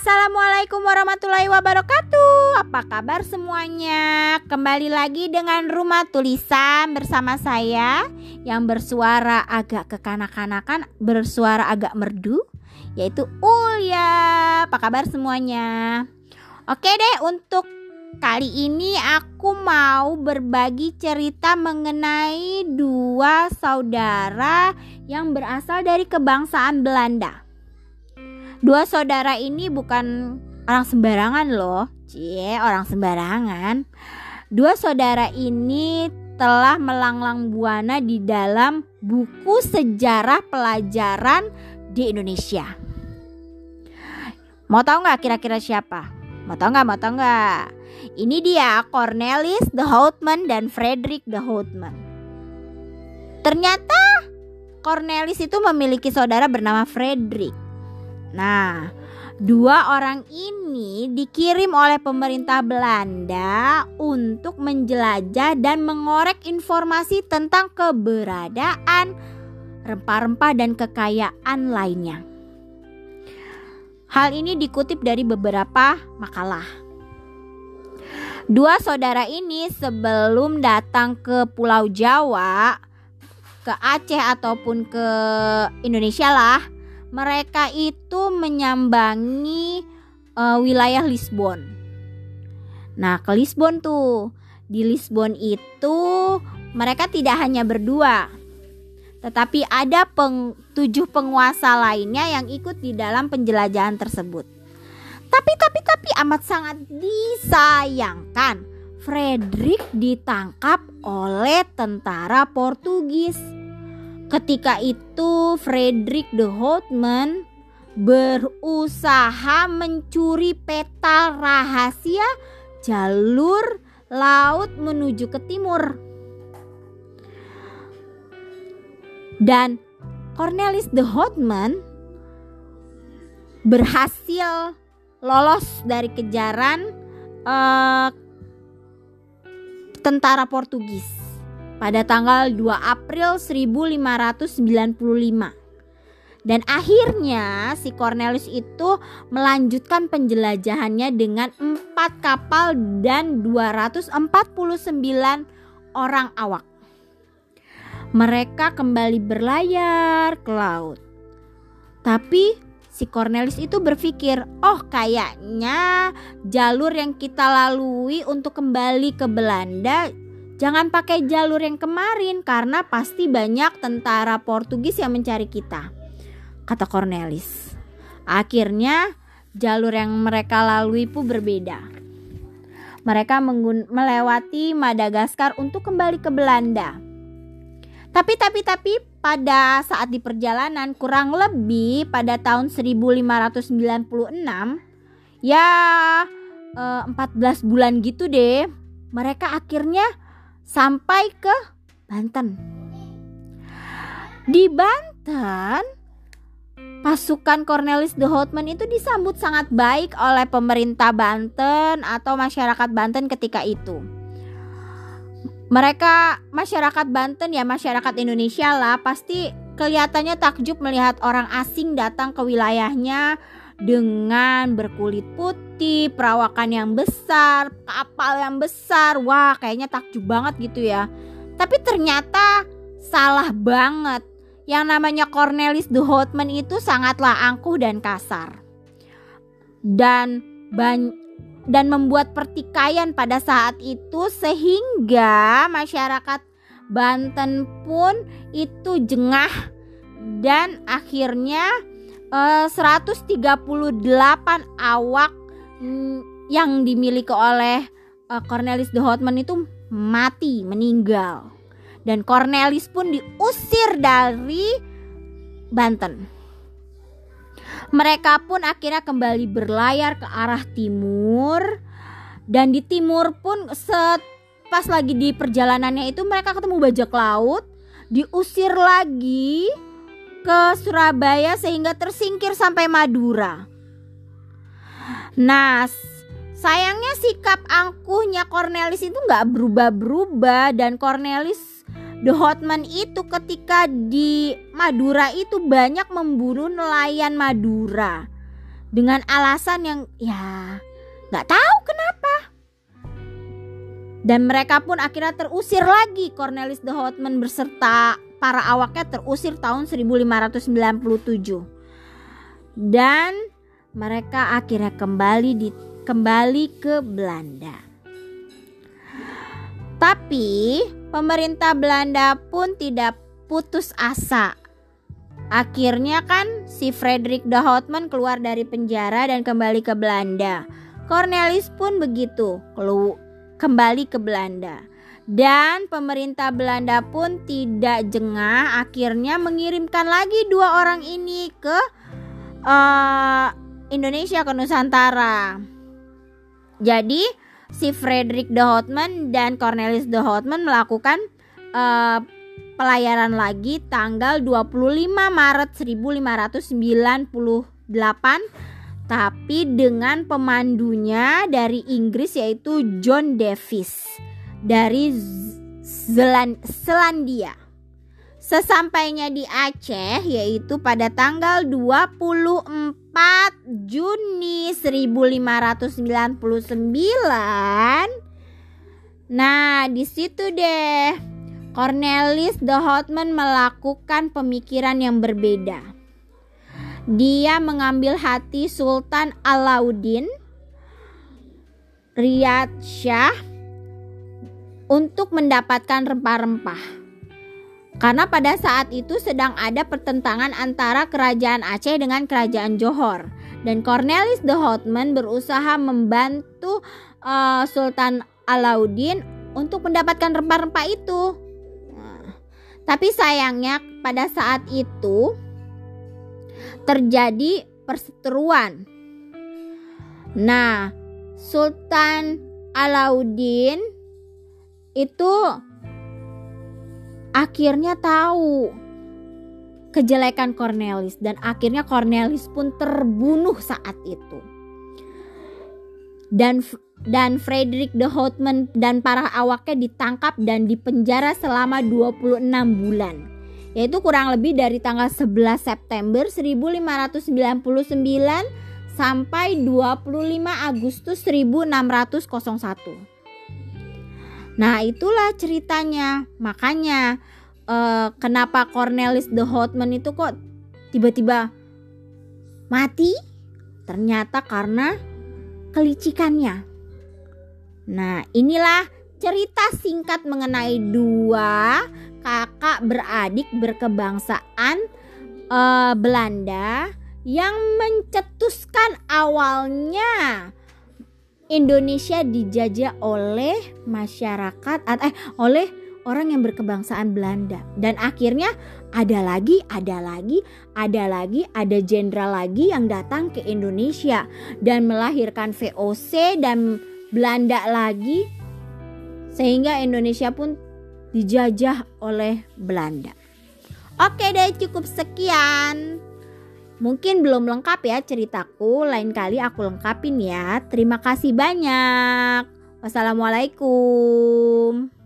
Assalamualaikum warahmatullahi wabarakatuh. Apa kabar semuanya? Kembali lagi dengan Rumah Tulisan bersama saya yang bersuara agak kekanak-kanakan, bersuara agak merdu, yaitu Ulya. Apa kabar semuanya? Oke deh, untuk kali ini aku mau berbagi cerita mengenai dua saudara yang berasal dari kebangsaan Belanda. Dua saudara ini bukan orang sembarangan loh. Cie, orang sembarangan. Dua saudara ini telah melanglang buana di dalam buku sejarah pelajaran di Indonesia. Mau tahu nggak kira-kira siapa? Mau tahu nggak? Mau tahu nggak? Ini dia Cornelis de Houtman dan Frederick de Houtman. Ternyata Cornelis itu memiliki saudara bernama Frederick. Nah, dua orang ini dikirim oleh pemerintah Belanda untuk menjelajah dan mengorek informasi tentang keberadaan rempah-rempah dan kekayaan lainnya. Hal ini dikutip dari beberapa makalah. Dua saudara ini sebelum datang ke Pulau Jawa, ke Aceh ataupun ke Indonesia lah, mereka itu menyambangi uh, wilayah Lisbon. Nah, ke Lisbon tuh. Di Lisbon itu mereka tidak hanya berdua, tetapi ada peng, tujuh penguasa lainnya yang ikut di dalam penjelajahan tersebut. Tapi tapi tapi amat sangat disayangkan Frederick ditangkap oleh tentara Portugis Ketika itu Frederick de Houtman berusaha mencuri peta rahasia jalur laut menuju ke timur. Dan Cornelis de Houtman berhasil lolos dari kejaran uh, tentara Portugis pada tanggal 2 April 1595. Dan akhirnya si Cornelius itu melanjutkan penjelajahannya dengan empat kapal dan 249 orang awak. Mereka kembali berlayar ke laut. Tapi si Cornelis itu berpikir, "Oh, kayaknya jalur yang kita lalui untuk kembali ke Belanda Jangan pakai jalur yang kemarin karena pasti banyak tentara Portugis yang mencari kita, kata Cornelis. Akhirnya jalur yang mereka lalui pun berbeda. Mereka melewati Madagaskar untuk kembali ke Belanda. Tapi tapi tapi pada saat di perjalanan kurang lebih pada tahun 1596 ya eh, 14 bulan gitu deh mereka akhirnya sampai ke Banten. Di Banten, pasukan Cornelis de Houtman itu disambut sangat baik oleh pemerintah Banten atau masyarakat Banten ketika itu. Mereka masyarakat Banten ya masyarakat Indonesia lah pasti kelihatannya takjub melihat orang asing datang ke wilayahnya dengan berkulit putih, perawakan yang besar, kapal yang besar. Wah, kayaknya takjub banget gitu ya. Tapi ternyata salah banget. Yang namanya Cornelis de Houtman itu sangatlah angkuh dan kasar. Dan ban dan membuat pertikaian pada saat itu sehingga masyarakat Banten pun itu jengah dan akhirnya 138 awak mm, yang dimiliki oleh uh, Cornelis de Houtman itu mati, meninggal. Dan Cornelis pun diusir dari Banten. Mereka pun akhirnya kembali berlayar ke arah timur dan di timur pun set pas lagi di perjalanannya itu mereka ketemu bajak laut, diusir lagi ke Surabaya sehingga tersingkir sampai Madura. Nah, sayangnya sikap angkuhnya Cornelis itu nggak berubah-berubah dan Cornelis The Hotman itu ketika di Madura itu banyak memburu nelayan Madura dengan alasan yang ya nggak tahu kenapa. Dan mereka pun akhirnya terusir lagi. Cornelis de Houtman beserta para awaknya terusir tahun 1597. Dan mereka akhirnya kembali di kembali ke Belanda. Tapi pemerintah Belanda pun tidak putus asa. Akhirnya kan si Frederick de Houtman keluar dari penjara dan kembali ke Belanda. Cornelis pun begitu, kembali ke Belanda. Dan pemerintah Belanda pun tidak jengah akhirnya mengirimkan lagi dua orang ini ke uh, Indonesia ke Nusantara. Jadi si Frederick de Houtman dan Cornelis de Houtman melakukan uh, pelayaran lagi tanggal 25 Maret 1598 tapi dengan pemandunya dari Inggris yaitu John Davis dari Zeland Selandia. Sesampainya di Aceh yaitu pada tanggal 24 Juni 1599. Nah, di situ deh Cornelis de Houtman melakukan pemikiran yang berbeda. Dia mengambil hati Sultan Alauddin Riyad Shah untuk mendapatkan rempah-rempah. Karena pada saat itu sedang ada pertentangan antara kerajaan Aceh dengan kerajaan Johor dan Cornelis de Houtman berusaha membantu uh, Sultan Alauddin untuk mendapatkan rempah-rempah itu. Nah, tapi sayangnya pada saat itu terjadi perseteruan. Nah, Sultan Alauddin itu akhirnya tahu kejelekan Cornelis dan akhirnya Cornelis pun terbunuh saat itu. Dan dan Frederick de Houtman dan para awaknya ditangkap dan dipenjara selama 26 bulan. Yaitu kurang lebih dari tanggal 11 September 1599 sampai 25 Agustus 1601. Nah, itulah ceritanya. Makanya uh, kenapa Cornelis de Houtman itu kok tiba-tiba mati? Ternyata karena kelicikannya. Nah, inilah cerita singkat mengenai dua kakak beradik berkebangsaan uh, Belanda yang mencetuskan awalnya Indonesia dijajah oleh masyarakat eh oleh orang yang berkebangsaan Belanda dan akhirnya ada lagi, ada lagi, ada lagi, ada jenderal lagi yang datang ke Indonesia dan melahirkan VOC dan Belanda lagi sehingga Indonesia pun dijajah oleh Belanda. Oke deh cukup sekian. Mungkin belum lengkap ya ceritaku, lain kali aku lengkapin ya. Terima kasih banyak. Wassalamualaikum.